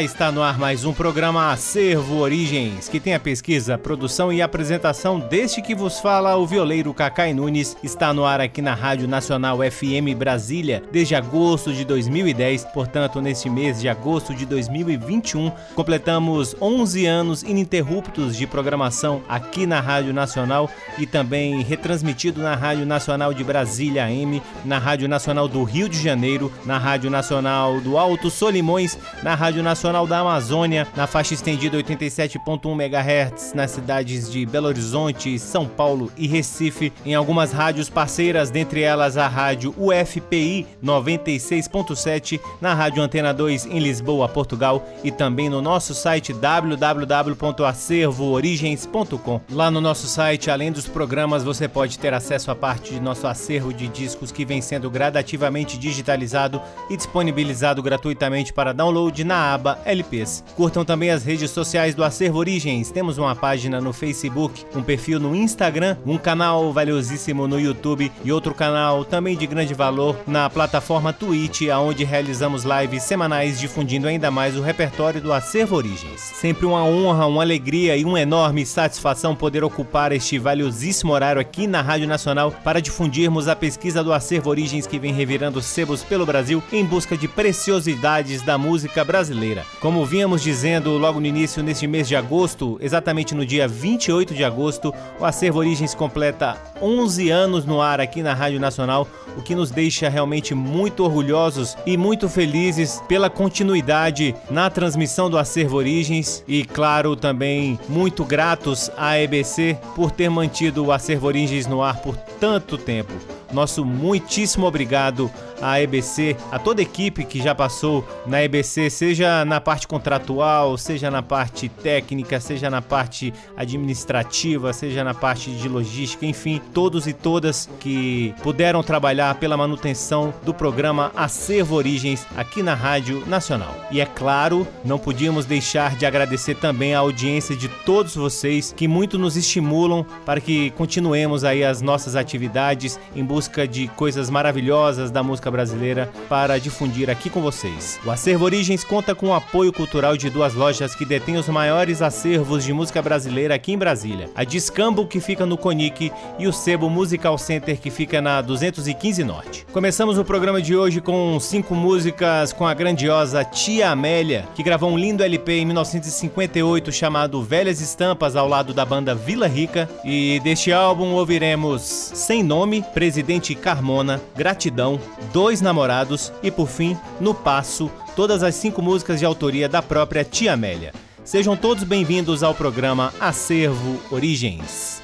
Está no ar mais um programa Acervo Origens, que tem a pesquisa, produção e apresentação deste que vos fala o violeiro Cacai Nunes. Está no ar aqui na Rádio Nacional FM Brasília desde agosto de 2010, portanto, neste mês de agosto de 2021, completamos 11 anos ininterruptos de programação aqui na Rádio Nacional e também retransmitido na Rádio Nacional de Brasília AM, na Rádio Nacional do Rio de Janeiro, na Rádio Nacional do Alto Solimões, na Rádio Rádio Nacional da Amazônia, na faixa estendida 87.1 MHz nas cidades de Belo Horizonte, São Paulo e Recife, em algumas rádios parceiras, dentre elas a rádio UFPI 96.7, na Rádio Antena 2 em Lisboa, Portugal, e também no nosso site www.acervoorigens.com. Lá no nosso site, além dos programas, você pode ter acesso a parte de nosso acervo de discos que vem sendo gradativamente digitalizado e disponibilizado gratuitamente para download na aba LPs. Curtam também as redes sociais do Acervo Origens. Temos uma página no Facebook, um perfil no Instagram, um canal valiosíssimo no YouTube e outro canal também de grande valor na plataforma Twitch, onde realizamos lives semanais difundindo ainda mais o repertório do Acervo Origens. Sempre uma honra, uma alegria e uma enorme satisfação poder ocupar este valiosíssimo horário aqui na Rádio Nacional para difundirmos a pesquisa do Acervo Origens que vem revirando sebos pelo Brasil em busca de preciosidades da música brasileira. Como vínhamos dizendo logo no início, neste mês de agosto, exatamente no dia 28 de agosto, o Acervo Origens completa 11 anos no ar aqui na Rádio Nacional, o que nos deixa realmente muito orgulhosos e muito felizes pela continuidade na transmissão do Acervo Origens e, claro, também muito gratos à EBC por ter mantido o Acervo Origens no ar por tanto tempo. Nosso muitíssimo obrigado à EBC, a toda a equipe que já passou na EBC, seja na parte contratual, seja na parte técnica, seja na parte administrativa, seja na parte de logística, enfim, todos e todas que puderam trabalhar pela manutenção do programa Acervo Origens aqui na Rádio Nacional. E é claro, não podíamos deixar de agradecer também a audiência de todos vocês que muito nos estimulam para que continuemos aí as nossas atividades em busca de coisas maravilhosas da música brasileira para difundir aqui com vocês. O Acervo Origens conta com o apoio cultural de duas lojas que detêm os maiores acervos de música brasileira aqui em Brasília: a Discambo, que fica no Conic, e o Sebo Musical Center, que fica na 215 Norte. Começamos o programa de hoje com cinco músicas com a grandiosa Tia Amélia, que gravou um lindo LP em 1958 chamado Velhas Estampas ao lado da banda Vila Rica. E deste álbum ouviremos Sem Nome, Presidente Carmona, Gratidão, Dois Namorados e, por fim, No Passo, todas as cinco músicas de autoria da própria Tia Amélia. Sejam todos bem-vindos ao programa Acervo Origens.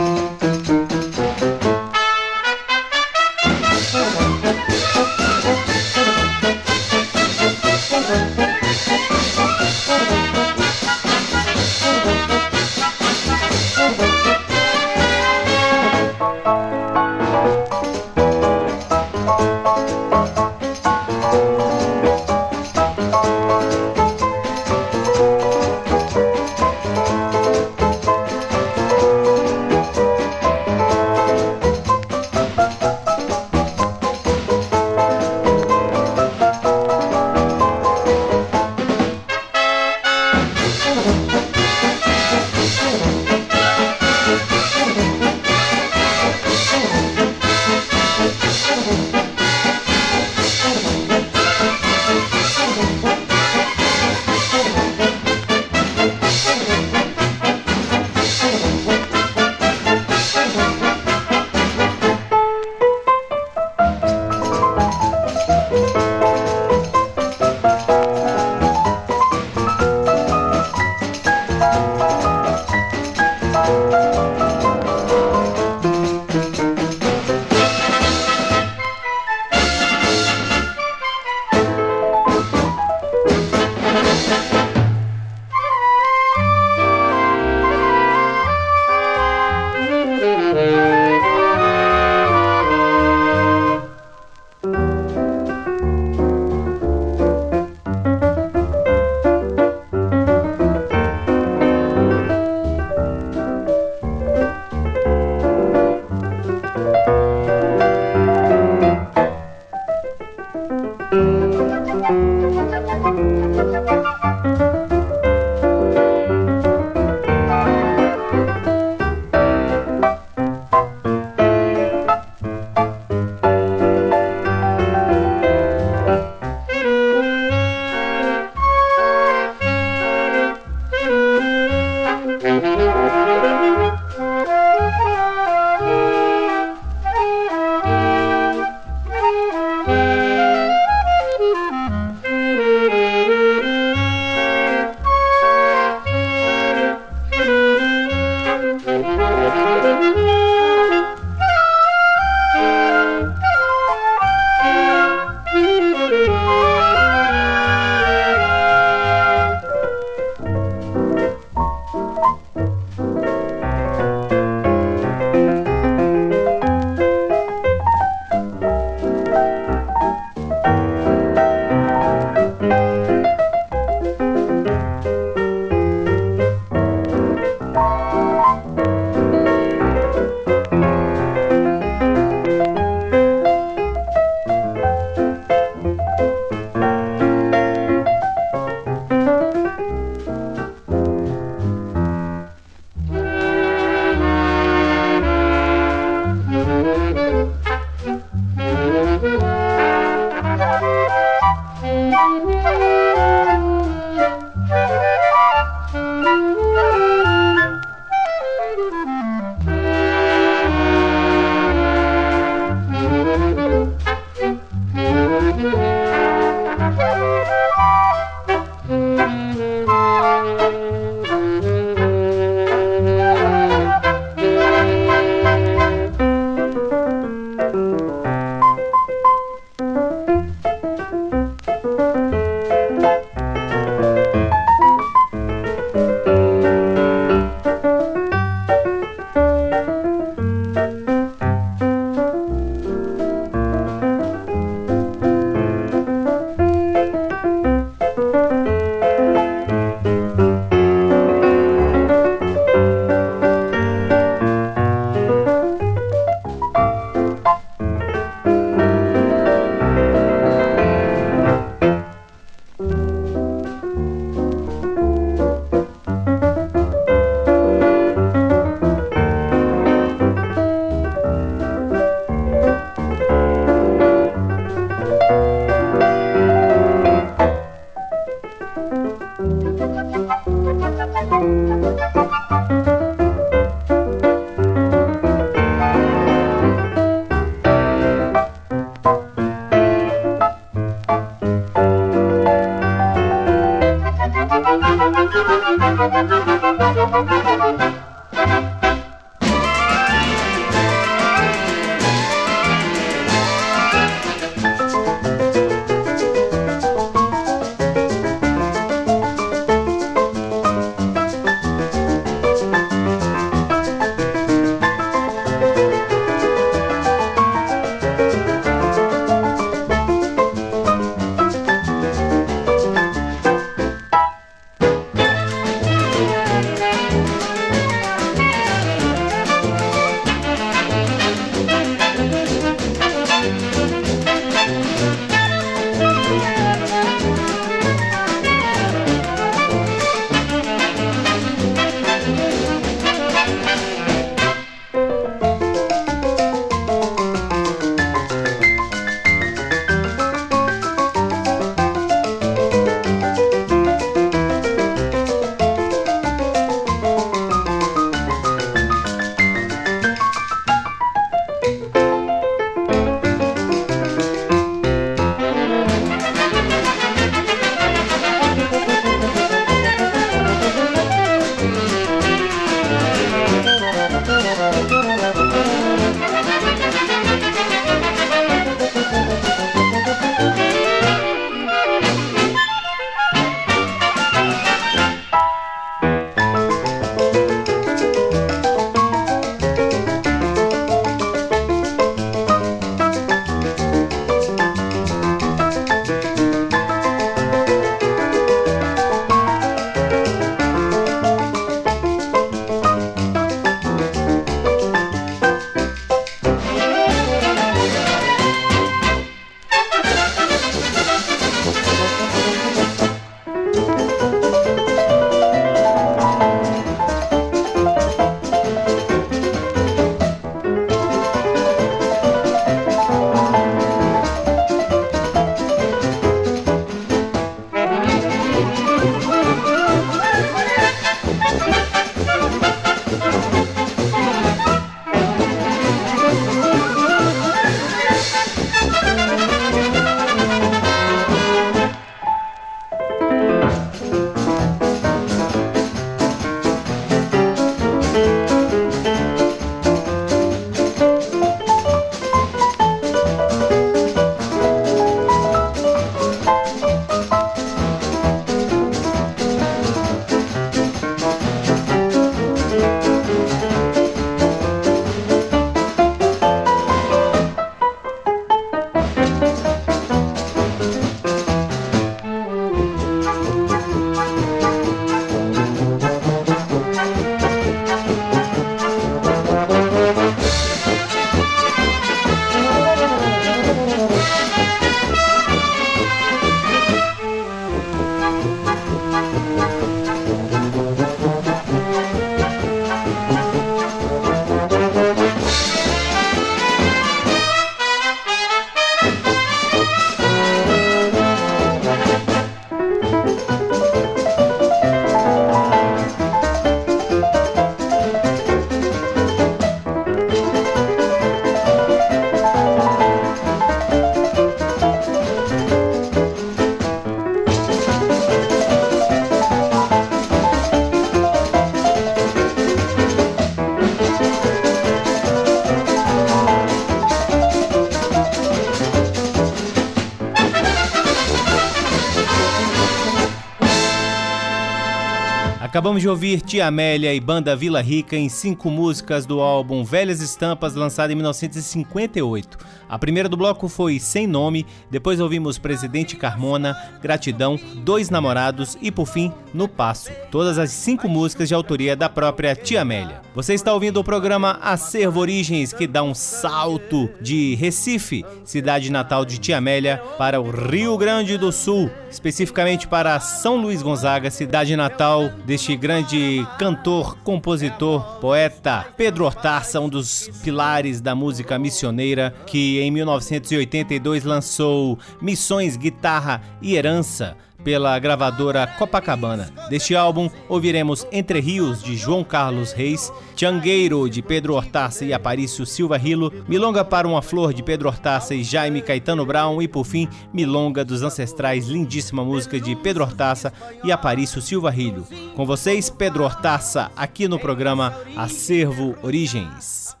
Acabamos de ouvir Tia Amélia e Banda Vila Rica em cinco músicas do álbum Velhas Estampas, lançado em 1958. A primeira do bloco foi Sem Nome, depois ouvimos Presidente Carmona, Gratidão, Dois Namorados e, por fim, No Passo. Todas as cinco músicas de autoria da própria Tia Amélia. Você está ouvindo o programa Acervo Origens, que dá um salto de Recife, cidade natal de Tia Amélia, para o Rio Grande do Sul, especificamente para São Luís Gonzaga, cidade natal deste grande cantor, compositor, poeta Pedro Hortaça, um dos pilares da música missioneira que em 1982 lançou Missões, Guitarra e Herança pela gravadora Copacabana. Deste álbum, ouviremos Entre Rios, de João Carlos Reis, Tiangueiro, de Pedro Hortaça e Aparício Silva Rilo, Milonga para uma Flor, de Pedro Hortaça e Jaime Caetano Brown, e por fim, Milonga dos Ancestrais, lindíssima música de Pedro Hortaça e Aparício Silva Rilo. Com vocês, Pedro Hortaça, aqui no programa Acervo Origens.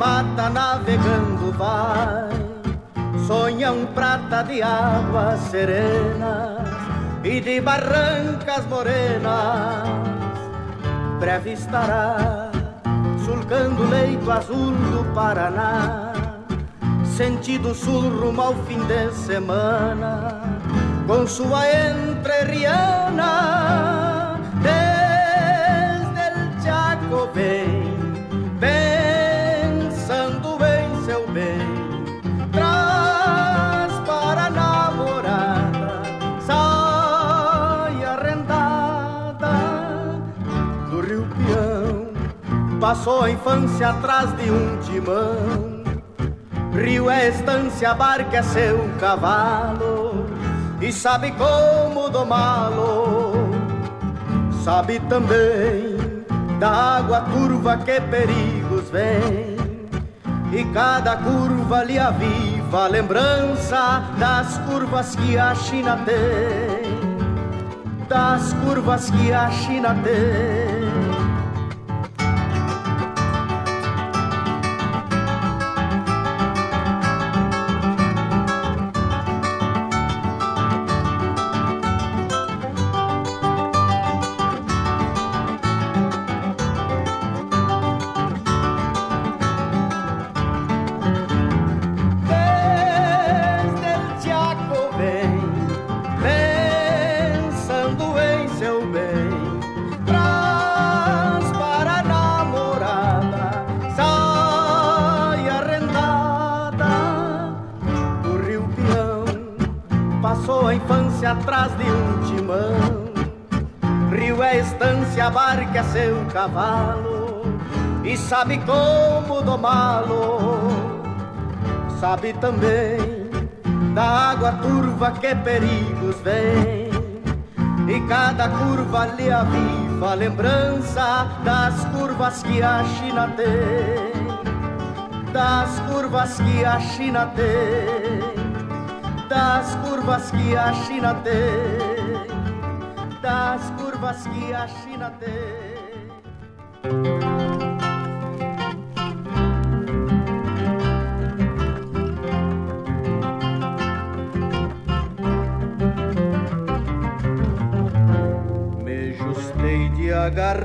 Mata navegando vai, sonha um prata de águas serenas e de barrancas morenas. Breve estará sulcando o leito azul do Paraná, sentido sul rumo ao fim de semana, com sua entrerriana passou a infância atrás de um timão. Rio é estância, barca é seu cavalo, e sabe como domá-lo, sabe também da água turva que perigos vem. E cada curva lhe aviva a lembrança das curvas que a China tem, das curvas que a China tem. Barca é seu cavalo e sabe como domá-lo. Sabe também da água turva que perigos vem. E cada curva lhe aviva a lembrança das curvas que a China tem. Das curvas que a China tem das curvas que a China tem, das curvas que a China tem.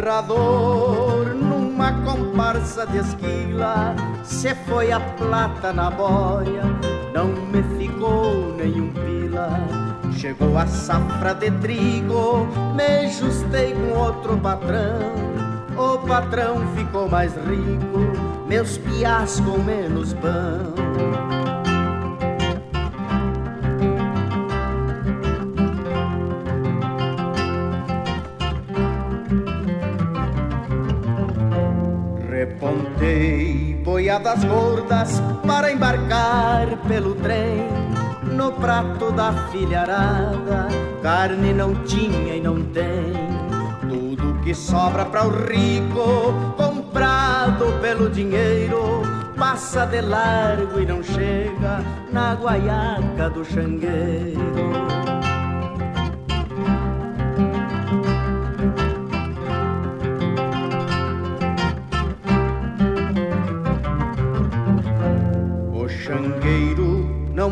Agarrador numa comparsa de esquila, se foi a plata na boia não me ficou nenhum pila. Chegou a safra de trigo, me justei com outro patrão. O patrão ficou mais rico, meus piás com menos pão. Repontei boiadas gordas para embarcar pelo trem. No prato da filharada, carne não tinha e não tem. Tudo que sobra para o rico, comprado pelo dinheiro, passa de largo e não chega na guaiaca do xangueiro.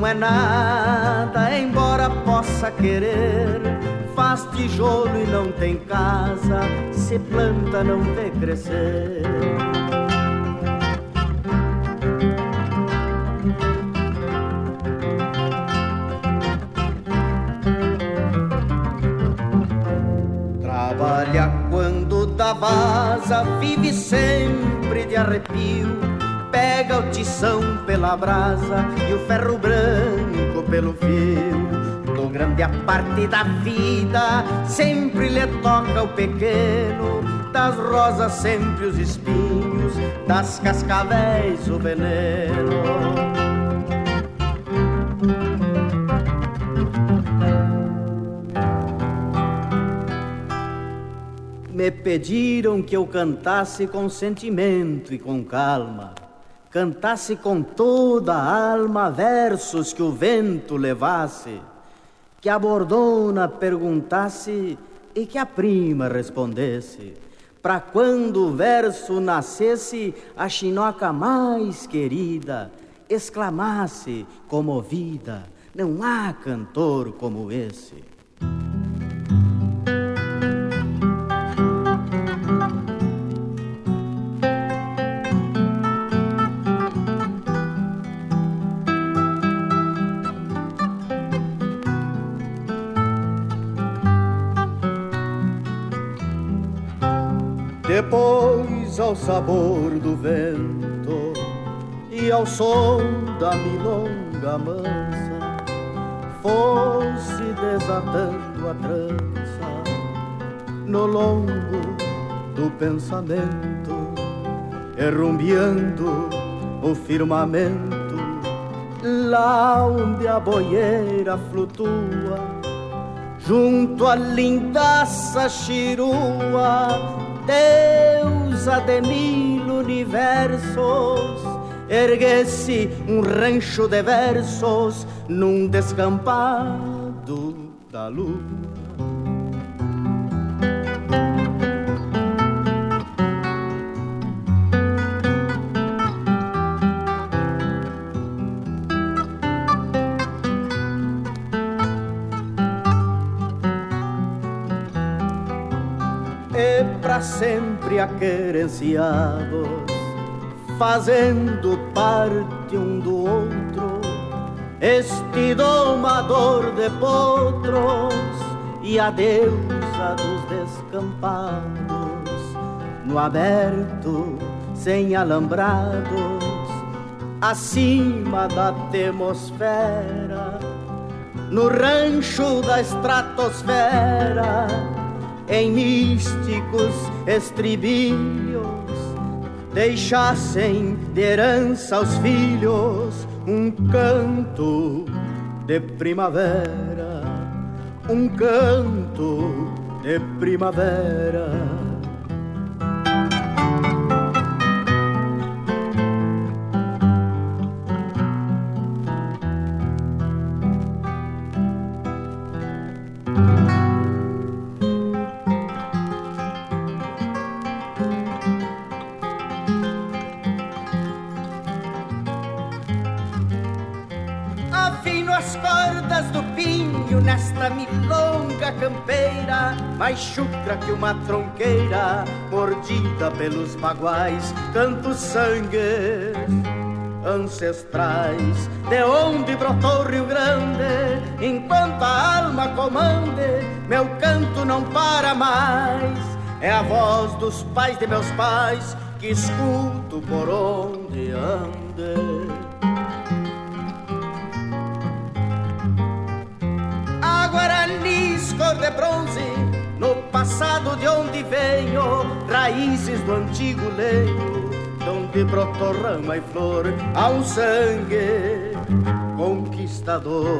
Não é nada, embora possa querer. Faz tijolo e não tem casa, se planta não vê crescer. vaza, vive sempre de arrepio. Pega o tição pela brasa e o ferro branco pelo fio. Do grande a parte da vida, sempre lhe toca o pequeno. Das rosas sempre os espinhos, das cascavéis o veneno. me pediram que eu cantasse com sentimento e com calma, cantasse com toda a alma versos que o vento levasse, que a bordona perguntasse e que a prima respondesse, para quando o verso nascesse, a chinoca mais querida exclamasse comovida: Não há cantor como esse. Sabor do vento e ao som da milonga mansa, fosse desatando a trança no longo do pensamento, errumbiando o firmamento, lá onde a boieira flutua, junto à lindaça chirua deusa de mil universos, erguesse um rancho de versos num descampado da lua. sempre aquerenciados, fazendo parte um do outro, este domador de potros e a deusa dos descampados, no aberto, sem alambrados, acima da atmosfera, no rancho da estratosfera em místicos estribilhos deixassem de herança aos filhos um canto de primavera, um canto de primavera. Chucra que uma tronqueira, mordida pelos baguais, tantos sangues ancestrais, de onde brotou Rio Grande, enquanto a alma comande, meu canto não para mais. É a voz dos pais de meus pais que escuto por onde ande. A Guaranis cor de bronze no passado de onde venho, raízes do antigo leito, onde brotou rama e flor, há um sangue conquistador,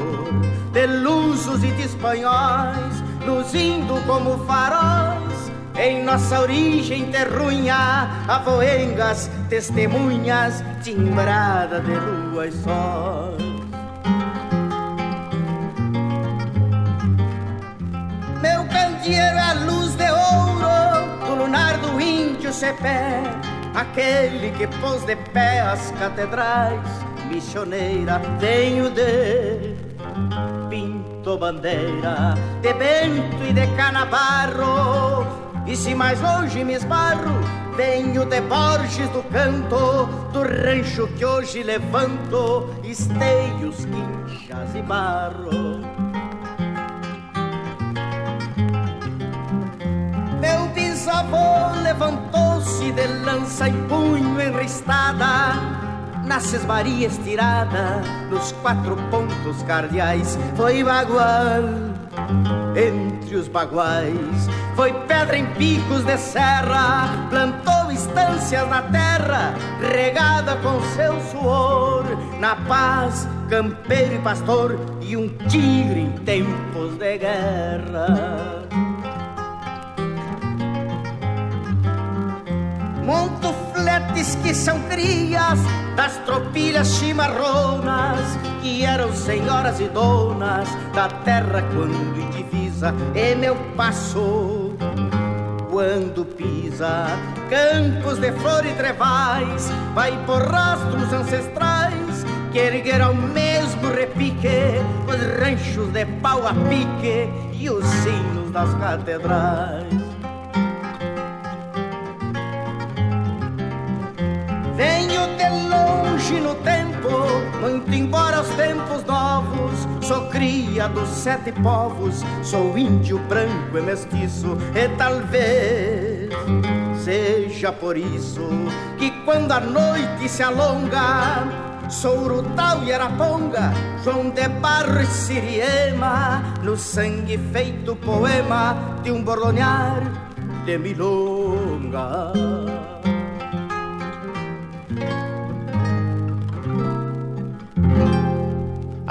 de lusos e de espanhóis, luzindo como faróis, em nossa origem terrunha, avoengas, testemunhas, timbrada de lua e sol. Candeeiro é a luz de ouro do lunar do índio Cepé, aquele que pôs de pé as catedrais, missioneira, tenho de pinto bandeira, de bento e de canabarro e se mais longe me esbarro, venho de Borges do canto, do rancho que hoje levanto, esteios, quinchas e barro. Bisavô levantou-se de lança e punho enristada, nas esvaria estirada, nos quatro pontos cardeais, foi bagual entre os baguais. Foi pedra em picos de serra, plantou estâncias na terra, regada com seu suor, na paz, campeiro e pastor, e um tigre em tempos de guerra. Monto fletes que são crias das tropilhas chimarronas, que eram senhoras e donas da terra quando indivisa, e meu passo quando pisa campos de flor e trevais, vai por rastros ancestrais que ergueram o mesmo repique, os ranchos de pau a pique e os sinos das catedrais. Venho de longe no tempo, muito embora os tempos novos. Sou cria dos sete povos, sou índio branco e mestiço, e talvez seja por isso que quando a noite se alonga, sou Urutau e Araponga, João de Barro e Siriema, no sangue feito poema de um borlonhar de milonga.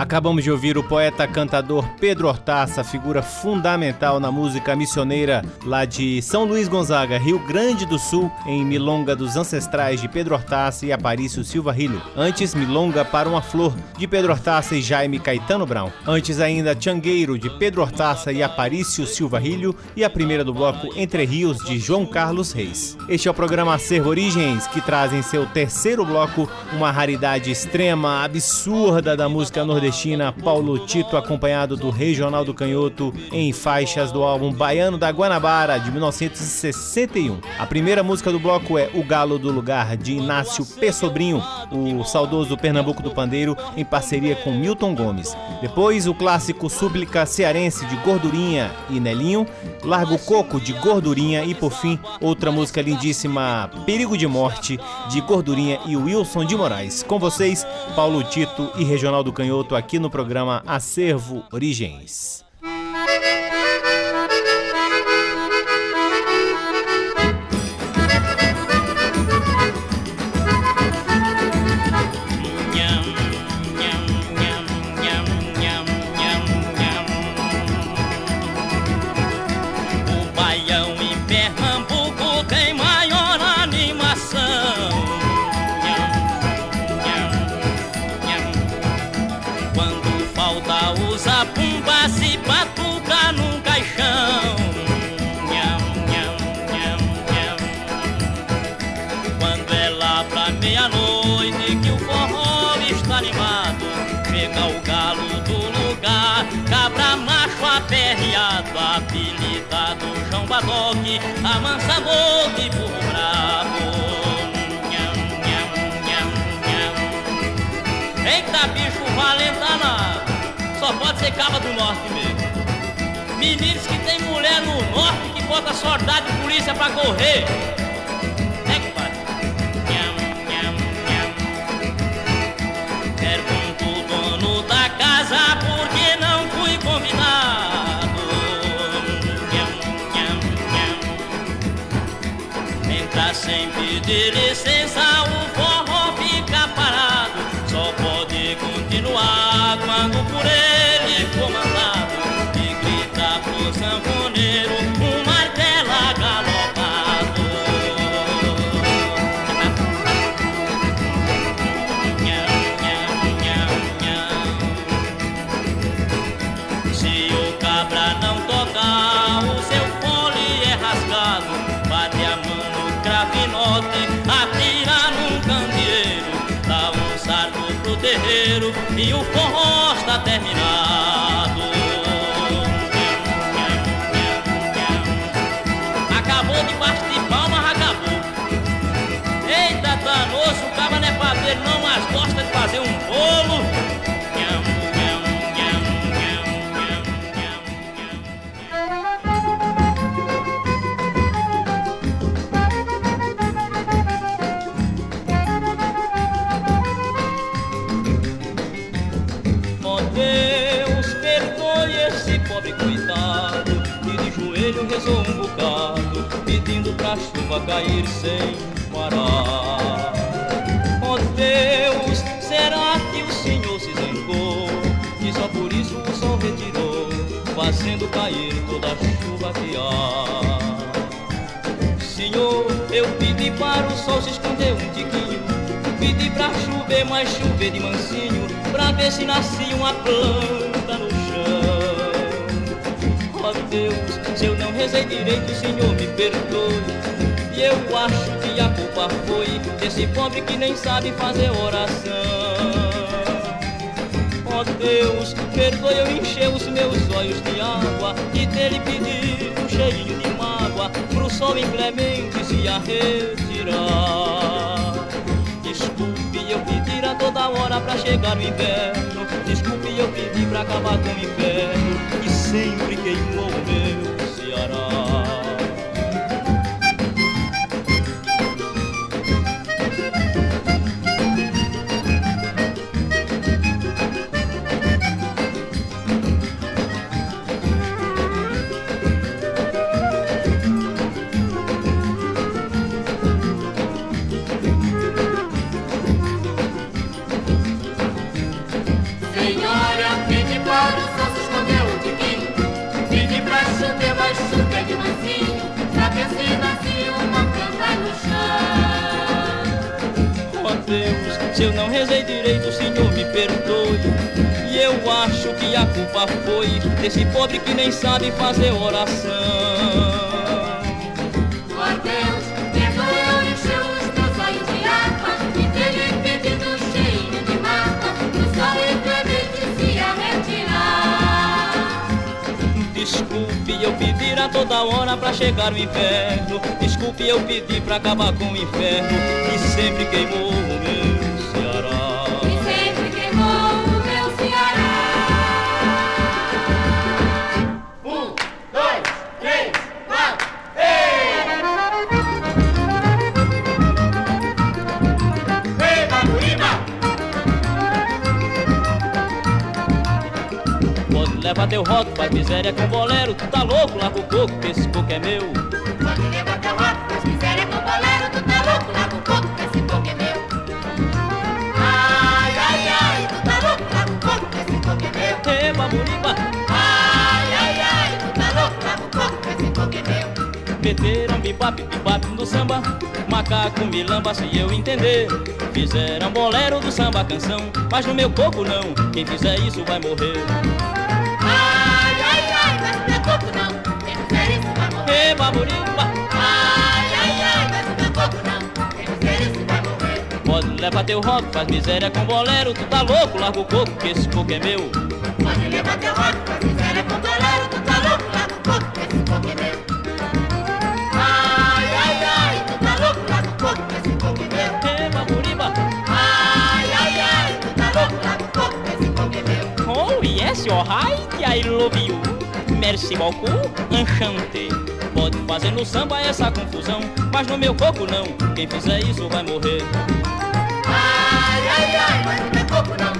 Acabamos de ouvir o poeta cantador Pedro Hortaça, figura fundamental na música missioneira lá de São Luís Gonzaga, Rio Grande do Sul, em Milonga dos Ancestrais de Pedro Hortaça e Aparício Silva Rilho. Antes, Milonga para uma Flor, de Pedro Hortaça e Jaime Caetano Brown. Antes ainda, Tiangueiro, de Pedro Hortaça e Aparício Silva Rilho. E a primeira do bloco, Entre Rios, de João Carlos Reis. Este é o programa Acervo Origens, que traz em seu terceiro bloco uma raridade extrema, absurda da música nordestina nordestina Paulo Tito, acompanhado do Regional do Canhoto, em faixas do álbum Baiano da Guanabara, de 1961. A primeira música do bloco é O Galo do Lugar, de Inácio P. Sobrinho, o saudoso Pernambuco do Pandeiro, em parceria com Milton Gomes. Depois, o clássico Súplica Cearense, de Gordurinha e Nelinho, Largo Coco, de Gordurinha e, por fim, outra música lindíssima, Perigo de Morte, de Gordurinha e Wilson de Moraes. Com vocês, Paulo Tito e Regional do Canhoto, aqui no programa Acervo Origens. Badoque, amansador de burro bravo. Eita bicho valendo danado, só pode ser caba do norte mesmo. Meninos que tem mulher no norte que bota soldado de polícia pra correr. Sem pedir 셈이라 chuva cair sem parar. Oh Deus, será que o Senhor se zangou? E só por isso o sol retirou, fazendo cair toda a chuva que há. Senhor, eu pedi para o sol se esconder um tiquinho, pedi pra chover, mas chover de mansinho, pra ver se nascia uma planta no ó Deus, se eu não rezei direito, Senhor me perdoe. E eu acho que a culpa foi desse pobre que nem sabe fazer oração. Ó Deus, perdoe eu encher os meus olhos de água e dele pedir um cheirinho de mágoa pro sol inclemente se a retirar. Desculpe eu pedir a toda hora pra chegar no inverno. Desculpe eu pedir pra acabar com o inferno que sempre queimou o meu Se eu não rezei direito, o Senhor me perdoe. E eu acho que a culpa foi desse pobre que nem sabe fazer oração. O. Desculpe eu pedir a toda hora pra chegar no inferno. Desculpe eu pedir pra acabar com o inferno que sempre queimou o meu. Rodo, faz miséria com bolero, tu tá louco, larga o coco, que esse coco é meu. Pode levar teu rodo, faz miséria com bolero, tu tá louco, larga o coco, que esse coco é meu. Ai, ai, ai, tu tá louco, larga o coco, que esse coco é meu. Eba, buriba. Ai, ai, ai, tu tá louco, larga o coco, que esse coco é meu. Meteram bibap, bibap do samba, macaco, milamba, se eu entender. Fizeram bolero do samba canção, mas no meu coco não, quem fizer isso vai morrer. Baburimba. Ai, ai, ai, mas o meu corpo não, quem fizer isso vai morrer. Pode levar teu rock, faz miséria com bolero, tu tá louco, larga o coco, que esse coco é meu. Pode levar teu rock, faz miséria com bolero, tu tá louco, larga o coco, que esse coco é meu. Ai, ai, ai, tu tá louco, larga o coco, que esse coco é meu. Ei, baburimba. Ai, ai, ai, tu tá louco, larga o coco, que esse coco é meu. Oh, yes, alright, I love you. Merci beaucoup, enchanté. Pode fazer no samba essa confusão, mas no meu coco não. Quem fizer isso vai morrer. Ai, ai, ai, mas no meu coco não.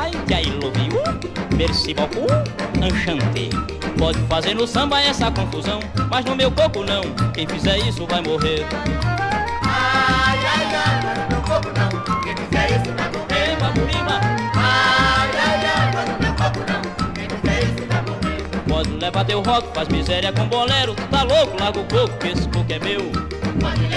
Oh yes, oh hi, I love you. Merci beaucoup, enchanté. Pode fazer no samba essa confusão, mas no meu coco não. Quem fizer isso vai morrer. Ai, ai, ai, mas no meu coco não. Quem fizer isso vai morrer. Rima, Ai, ai, ai, mas no meu coco não. Quem fizer isso vai morrer. Pode levar teu rock, faz miséria com bolero. Tá louco, larga o coco, que esse coco é meu. Pode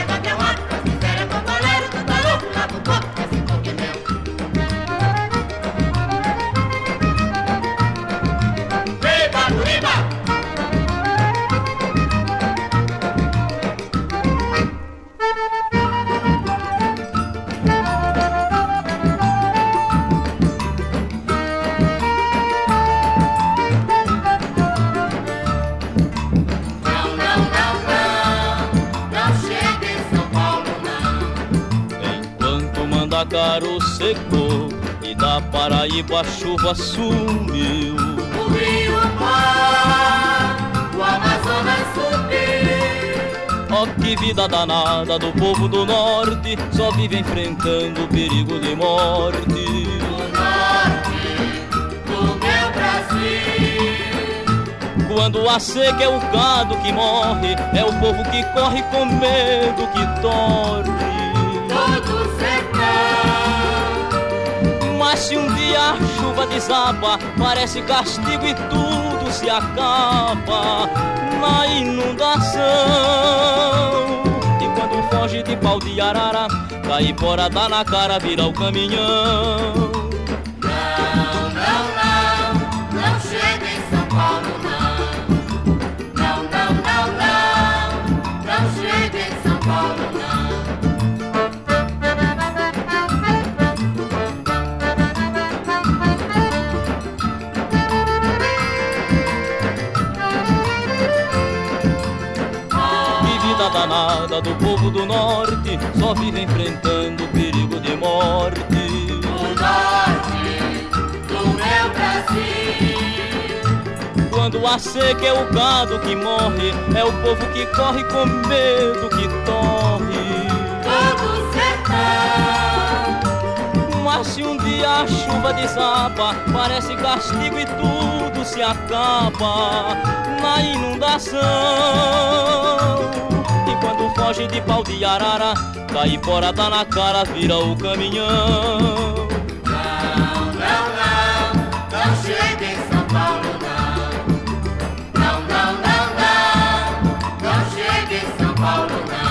Mandacaro secou e da Paraíba a chuva sumiu. O Rio Mar, o Amazonas subiu. Ó que vida danada do povo do norte, só vive enfrentando o perigo de morte. O norte do meu Brasil. Quando a seca é o gado que morre, é o povo que corre com medo que torre. Se um dia a chuva desaba, parece castigo e tudo se acaba na inundação. E quando foge de pau de arara, caipora dá na cara, vira o caminhão. Povo do norte, só vive enfrentando o perigo de morte. O norte do meu Brasil. Quando a seca é o gado que morre, é o povo que corre com medo que torre. Todo sertão. Mas se um dia a chuva desaba, parece castigo e tudo se acaba na inundação. E quando foge de pau de arara, caipora dá na cara, vira o caminhão. Não, não, não, não chega em São Paulo, não. Não, não, não, não, não chega em São Paulo, não.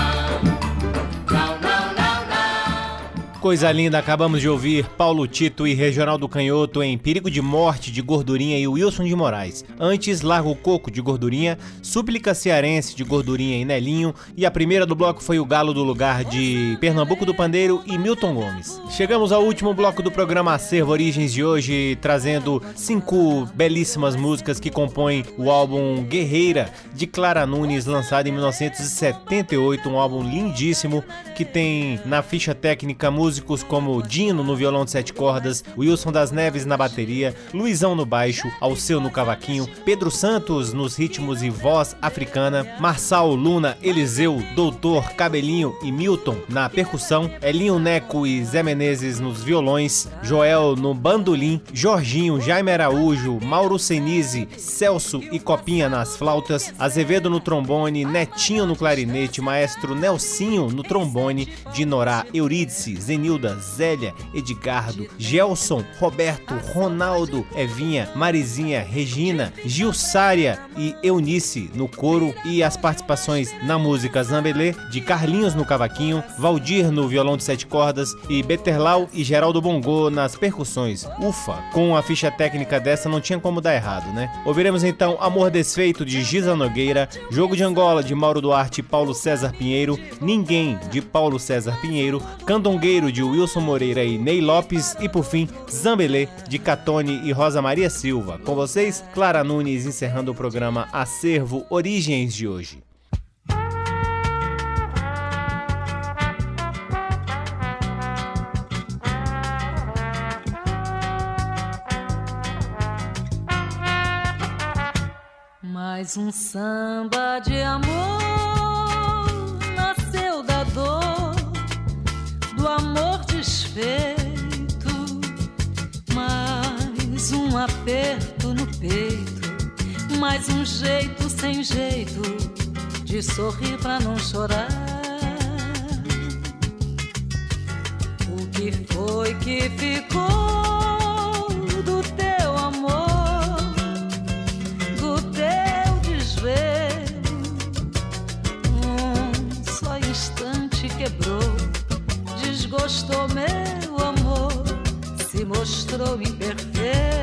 Coisa linda, acabamos de ouvir Paulo Tito e Regional do Canhoto em Perigo de Morte de Gordurinha e Wilson de Moraes. Antes, Largo Coco de Gordurinha, Súplica Cearense de Gordurinha e Nelinho. E a primeira do bloco foi o Galo do Lugar de Pernambuco do Pandeiro e Milton Gomes. Chegamos ao último bloco do programa Acervo Origens de hoje, trazendo cinco belíssimas músicas que compõem o álbum Guerreira de Clara Nunes, lançado em 1978. Um álbum lindíssimo que tem na ficha técnica músicos como Dino no violão de sete cordas, Wilson das Neves na bateria, Luizão no baixo, Alceu no cavaquinho, Pedro Santos nos ritmos e voz africana, Marçal, Luna, Eliseu, Doutor, Cabelinho e Milton na percussão, Elinho Neco e Zé Menezes nos violões, Joel no bandolim, Jorginho, Jaime Araújo, Mauro Senise, Celso e Copinha nas flautas, Azevedo no trombone, Netinho no clarinete, Maestro Nelsinho no trombone, Dinorá, Eurídice, Zenilda, Zélia, Edgardo, Gelson, Roberto, Ronaldo, Evinha, Marizinha, Regina, Gilsária e Eunice no coro e as participações na música Zambelê, de Carlinhos no cavaquinho, Valdir no violão de sete cordas e Beterlau e Geraldo Bongô nas percussões. Ufa, com a ficha técnica dessa não tinha como dar errado, né? Ouviremos então Amor Desfeito de Giza Nogueira, Jogo de Angola de Mauro Duarte e Paulo César Pinheiro, Ninguém de Paulo César Pinheiro, Candongueiro de Wilson Moreira e Ney Lopes e por fim Zambelê de Catone e Rosa Maria Silva. Com vocês, Clara Nunes encerrando o programa Acervo Origens de hoje. Mais um samba de amor Mais um jeito sem jeito de sorrir pra não chorar. O que foi que ficou do teu amor, do teu desvelo? Um só instante quebrou, desgostou meu amor, se mostrou imperfeito.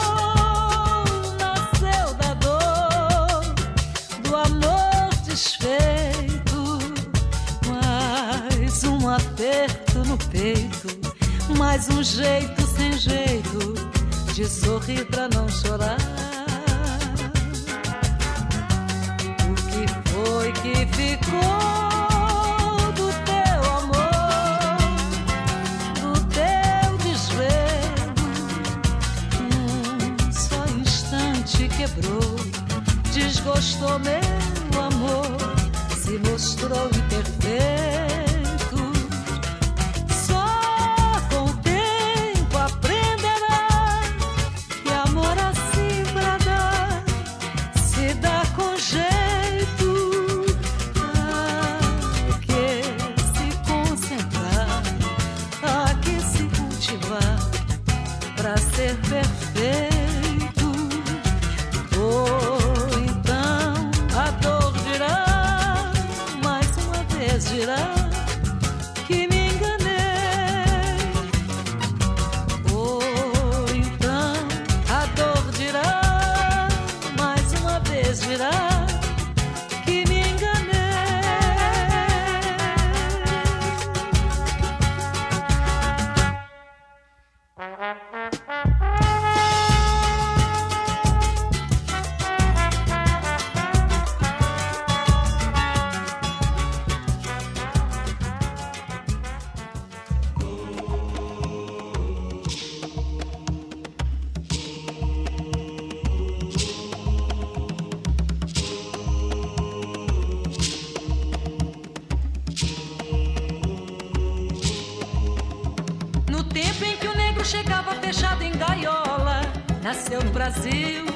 Brasil.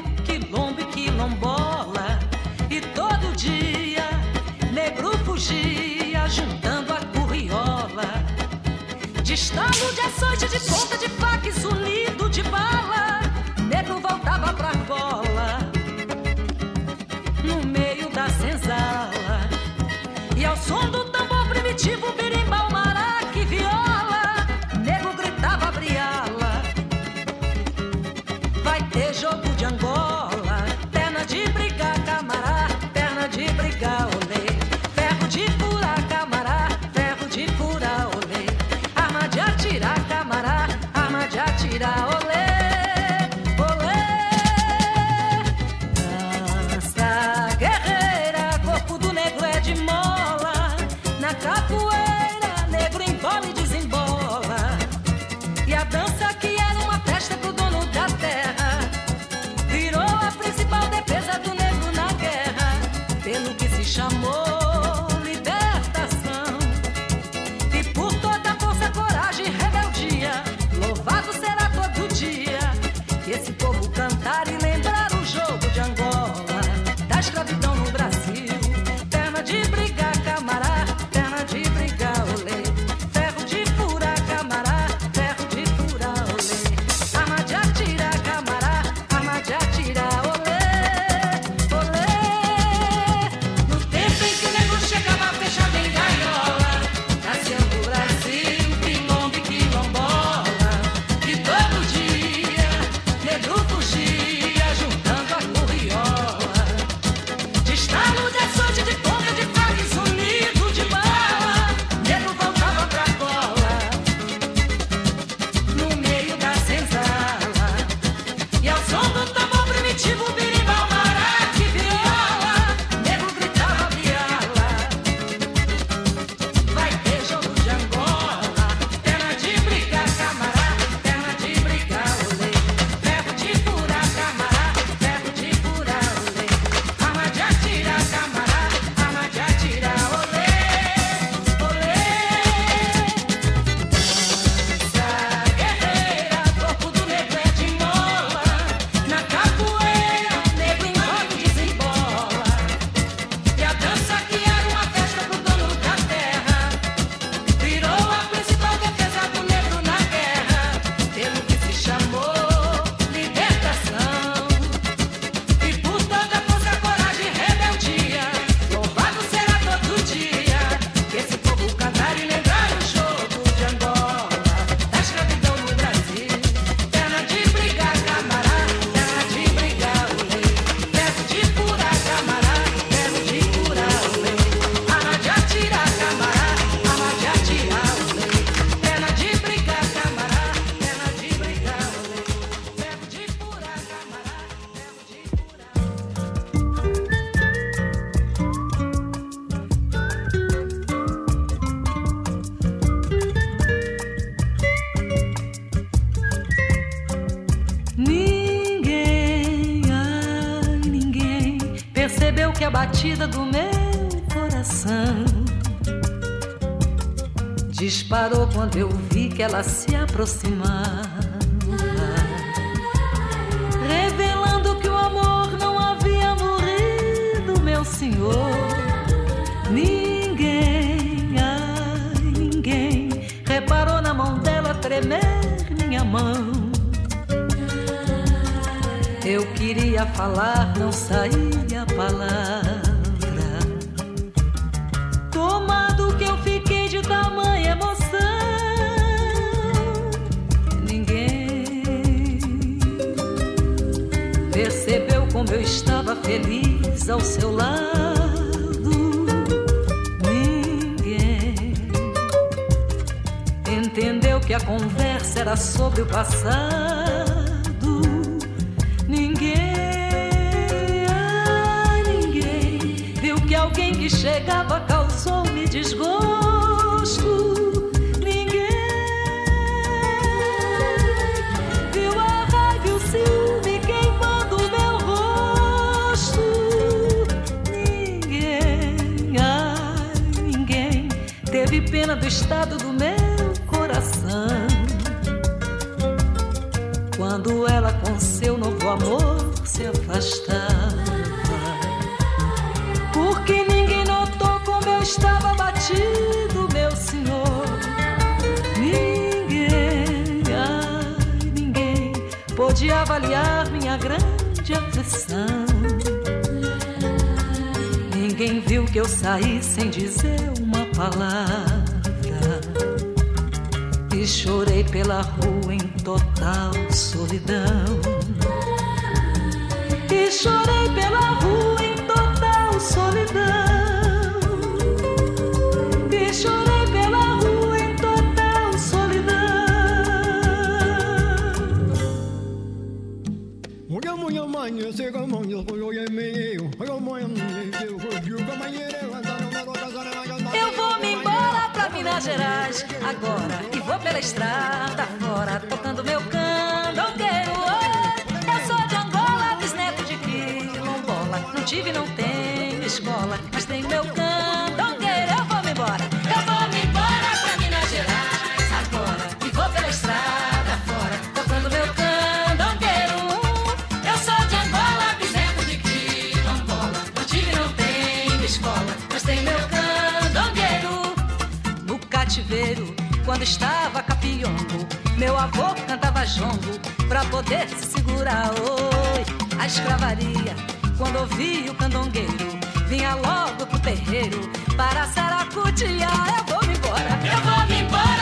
Quando eu vi que ela se aproximava, revelando que o amor não havia morrido, meu senhor. Ninguém, ai, ninguém reparou na mão dela tremer minha mão. Eu queria falar, não saía a palavra. Ao seu lado. Ninguém entendeu que a conversa era sobre o passado. Ninguém, ah, ninguém viu que alguém que chegava causou-me desgosto. Teve pena do estado do meu coração. Quando ela com seu novo amor se afastava. Porque ninguém notou como eu estava batido, meu senhor. Ninguém, ai, ninguém pôde avaliar minha grande aflição. Ninguém viu que eu saí sem dizer uma palavra. E chorei pela rua em total solidão. E chorei pela rua em total solidão. Gerais agora e vou pela estrada fora tocando meu candoqueiro. Eu sou de Angola, bisneto de quilombola. Não tive, não tenho escola, cantava jongo pra poder se segurar. Oi, a escravaria, quando ouvia o candongueiro, vinha logo pro terreiro para saracutear. Eu vou me embora, eu vou me embora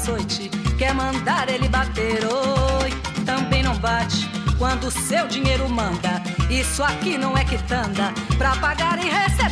açoite quer mandar ele bater. Oi, também não bate quando o seu dinheiro manda. Isso aqui não é quitanda pra pagar e receber.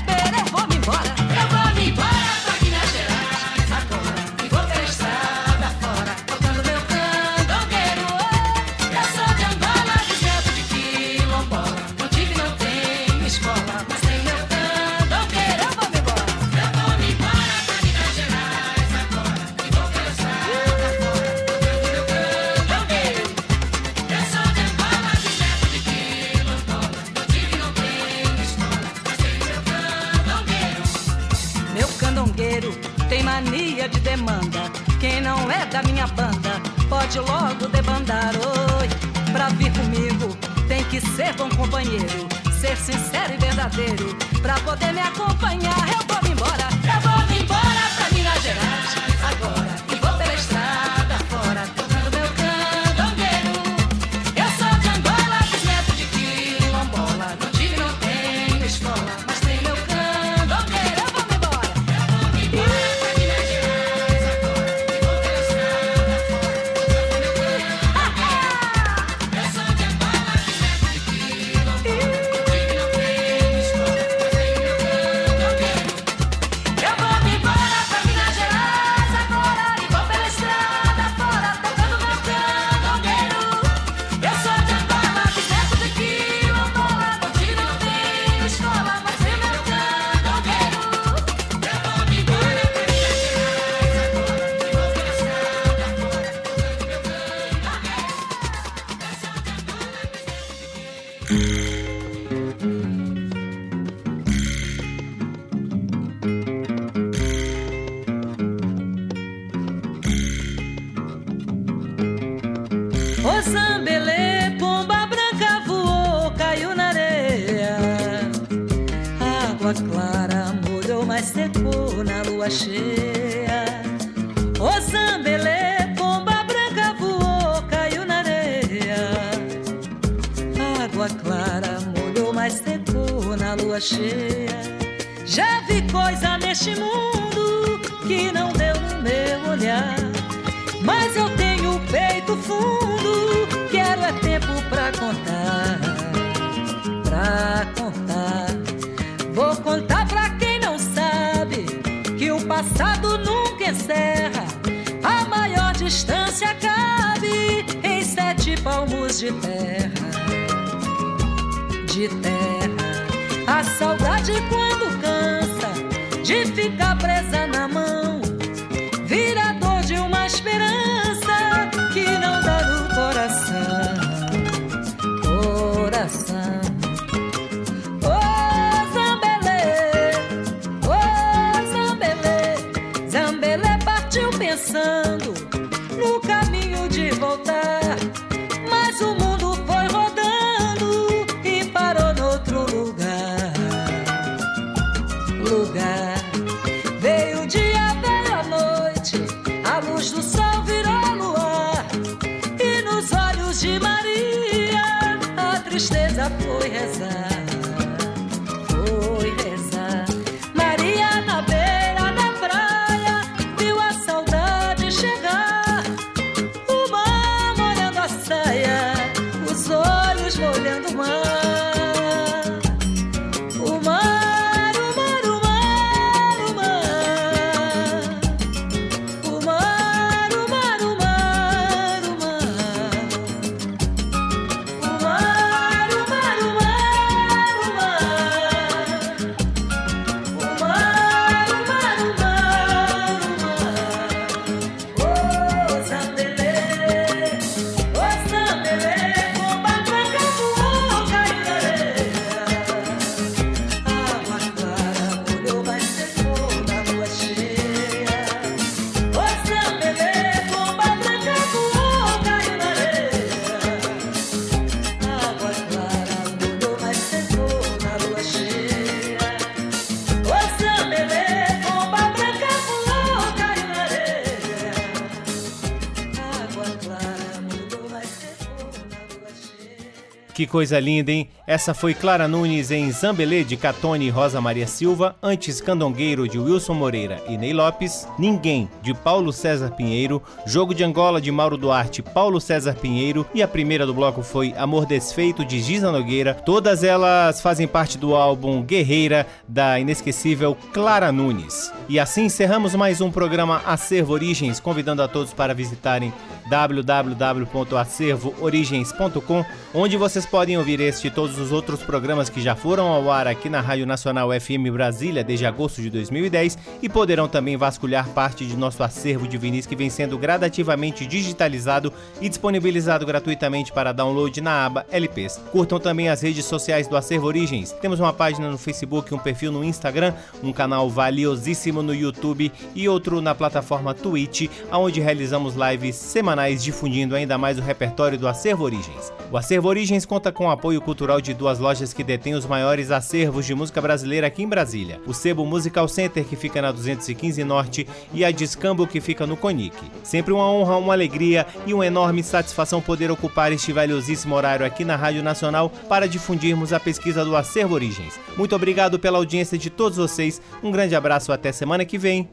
Que coisa linda, hein? Essa foi Clara Nunes em Zambelê de Catone e Rosa Maria Silva, antes Candongueiro de Wilson Moreira e Ney Lopes, Ninguém de Paulo César Pinheiro, Jogo de Angola de Mauro Duarte, Paulo César Pinheiro e a primeira do bloco foi Amor Desfeito de Giza Nogueira. Todas elas fazem parte do álbum Guerreira da inesquecível Clara Nunes. E assim encerramos mais um programa Acervo Origens, convidando a todos para visitarem www.acervoorigens.com, onde vocês podem ouvir este e todos os outros programas que já foram ao ar aqui na Rádio Nacional FM Brasília desde agosto de 2010 e poderão também vasculhar parte de nosso acervo de vinis que vem sendo gradativamente digitalizado e disponibilizado gratuitamente para download na aba LPs. Curtam também as redes sociais do Acervo Origens. Temos uma página no Facebook, um perfil no Instagram, um canal valiosíssimo no YouTube e outro na plataforma Twitch, onde realizamos lives semanais difundindo ainda mais o repertório do Acervo Origens. O Acervo Origens conta com o apoio cultural de duas lojas que detêm os maiores acervos de música brasileira aqui em Brasília: o Sebo Musical Center, que fica na 215 Norte, e a Discambo, que fica no Conic. Sempre uma honra, uma alegria e uma enorme satisfação poder ocupar este valiosíssimo horário aqui na Rádio Nacional para difundirmos a pesquisa do Acervo Origens. Muito obrigado pela audiência de todos vocês, um grande abraço até semana que vem.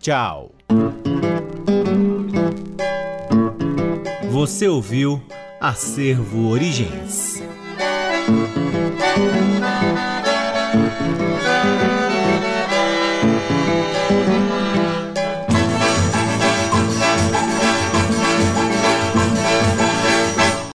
Tchau! Você ouviu Acervo Origens.